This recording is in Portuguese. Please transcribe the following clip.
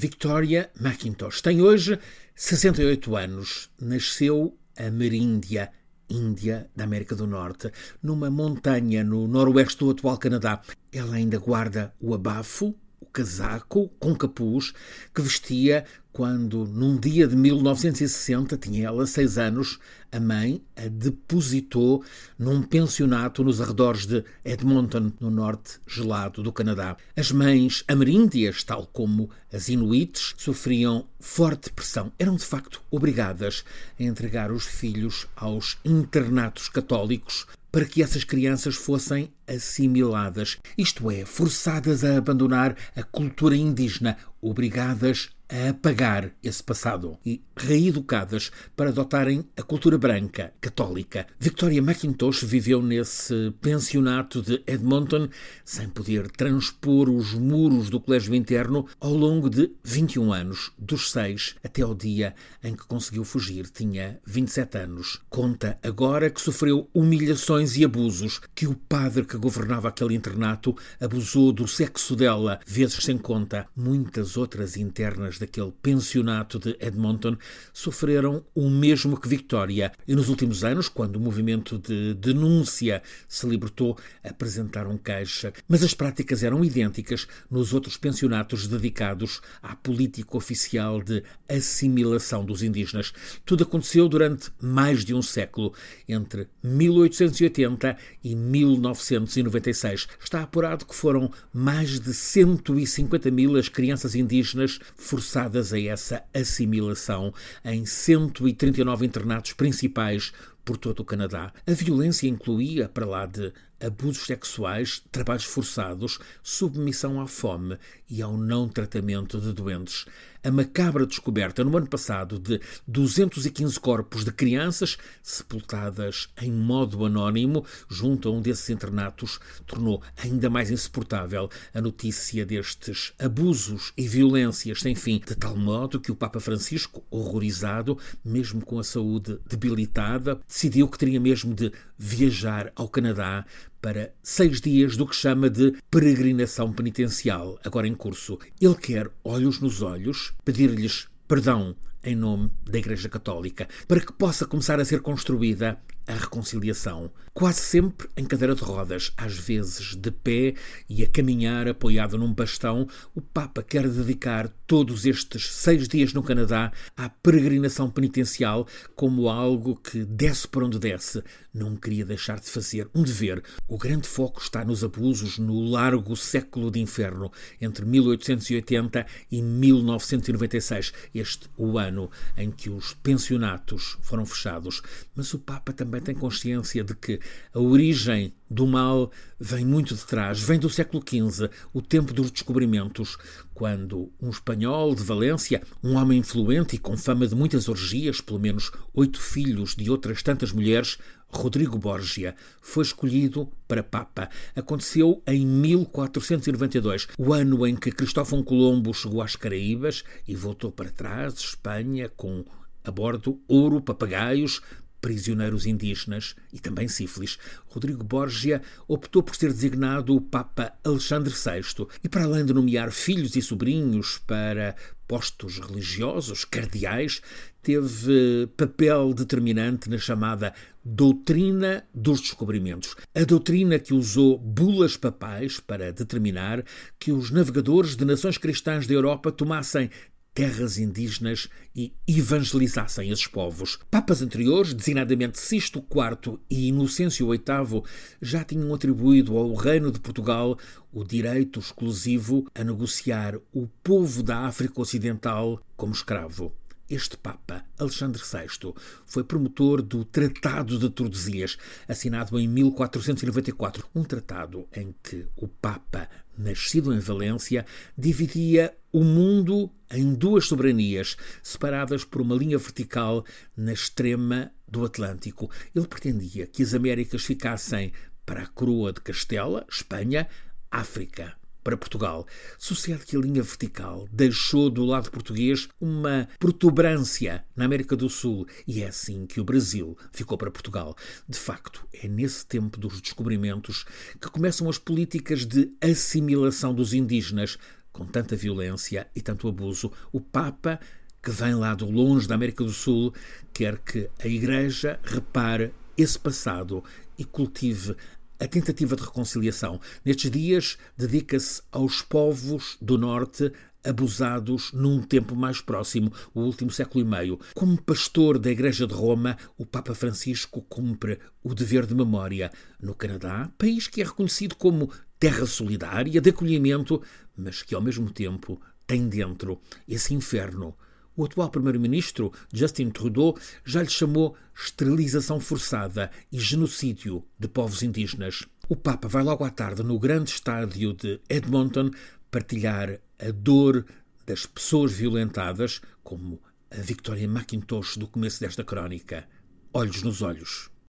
Victoria McIntosh. Tem hoje 68 anos. Nasceu ameríndia, Índia da América do Norte, numa montanha no noroeste do atual Canadá. Ela ainda guarda o abafo, casaco com capuz que vestia quando, num dia de 1960, tinha ela seis anos, a mãe a depositou num pensionato nos arredores de Edmonton, no norte gelado do Canadá. As mães ameríndias, tal como as inuites, sofriam forte pressão. Eram, de facto, obrigadas a entregar os filhos aos internatos católicos para que essas crianças fossem assimiladas, isto é, forçadas a abandonar a cultura indígena, obrigadas a apagar esse passado e reeducadas para adotarem a cultura branca, católica. Victoria McIntosh viveu nesse pensionato de Edmonton sem poder transpor os muros do colégio interno ao longo de 21 anos, dos 6 até ao dia em que conseguiu fugir. Tinha 27 anos. Conta agora que sofreu humilhações e abusos, que o padre que governava aquele internato abusou do sexo dela, vezes sem conta. Muitas outras internas daquele pensionato de Edmonton sofreram o mesmo que Victoria. E nos últimos anos, quando o movimento de denúncia se libertou, apresentaram queixa. Mas as práticas eram idênticas nos outros pensionatos dedicados à política oficial de assimilação dos indígenas. Tudo aconteceu durante mais de um século, entre 1880 e 1996. Está apurado que foram mais de 150 mil as crianças indígenas forçadas a essa assimilação em 139 internatos principais por todo o Canadá. A violência incluía, para lá de abusos sexuais, trabalhos forçados, submissão à fome e ao não tratamento de doentes. A macabra descoberta no ano passado de 215 corpos de crianças sepultadas em modo anónimo junto a um desses internatos tornou ainda mais insuportável a notícia destes abusos e violências sem fim, de tal modo que o Papa Francisco, horrorizado, mesmo com a saúde debilitada, decidiu que teria mesmo de viajar ao Canadá para seis dias do que chama de peregrinação penitencial, agora em curso. Ele quer, olhos nos olhos, pedir-lhes perdão em nome da Igreja Católica, para que possa começar a ser construída a reconciliação. Quase sempre em cadeira de rodas, às vezes de pé e a caminhar apoiado num bastão, o Papa quer dedicar todos estes seis dias no Canadá à peregrinação penitencial como algo que desce por onde desce. Não queria deixar de fazer um dever. O grande foco está nos abusos no largo século de inferno, entre 1880 e 1996, este o ano em que os pensionatos foram fechados. Mas o Papa também também tem consciência de que a origem do mal vem muito de trás, vem do século XV, o tempo dos descobrimentos, quando um espanhol de Valência, um homem influente e com fama de muitas orgias, pelo menos oito filhos de outras tantas mulheres, Rodrigo Borgia, foi escolhido para Papa. Aconteceu em 1492, o ano em que Cristóvão Colombo chegou às Caraíbas e voltou para trás, Espanha, com a bordo ouro, papagaios, prisioneiros indígenas e também sífilis, Rodrigo Borgia optou por ser designado o Papa Alexandre VI e, para além de nomear filhos e sobrinhos para postos religiosos, cardeais, teve papel determinante na chamada doutrina dos descobrimentos. A doutrina que usou bulas papais para determinar que os navegadores de nações cristãs da Europa tomassem terras indígenas e evangelizassem esses povos. Papas anteriores, designadamente Sisto IV e Inocêncio VIII, já tinham atribuído ao Reino de Portugal o direito exclusivo a negociar o povo da África Ocidental como escravo. Este Papa, Alexandre VI, foi promotor do Tratado de Tordesilhas, assinado em 1494, um tratado em que o Papa, nascido em Valência, dividia o mundo em duas soberanias, separadas por uma linha vertical na extrema do Atlântico. Ele pretendia que as Américas ficassem para a coroa de Castela, Espanha, África para Portugal. Sucede que a linha vertical deixou do lado português uma protuberância na América do Sul e é assim que o Brasil ficou para Portugal. De facto, é nesse tempo dos descobrimentos que começam as políticas de assimilação dos indígenas com tanta violência e tanto abuso. O Papa, que vem lá do longe da América do Sul, quer que a Igreja repare esse passado e cultive a tentativa de reconciliação. Nestes dias, dedica-se aos povos do Norte abusados num tempo mais próximo, o último século e meio. Como pastor da Igreja de Roma, o Papa Francisco cumpre o dever de memória no Canadá, país que é reconhecido como terra solidária, de acolhimento, mas que ao mesmo tempo tem dentro esse inferno. O atual primeiro-ministro, Justin Trudeau, já lhe chamou esterilização forçada e genocídio de povos indígenas. O Papa vai logo à tarde no grande estádio de Edmonton partilhar a dor das pessoas violentadas, como a Victoria McIntosh do começo desta crónica. Olhos nos olhos.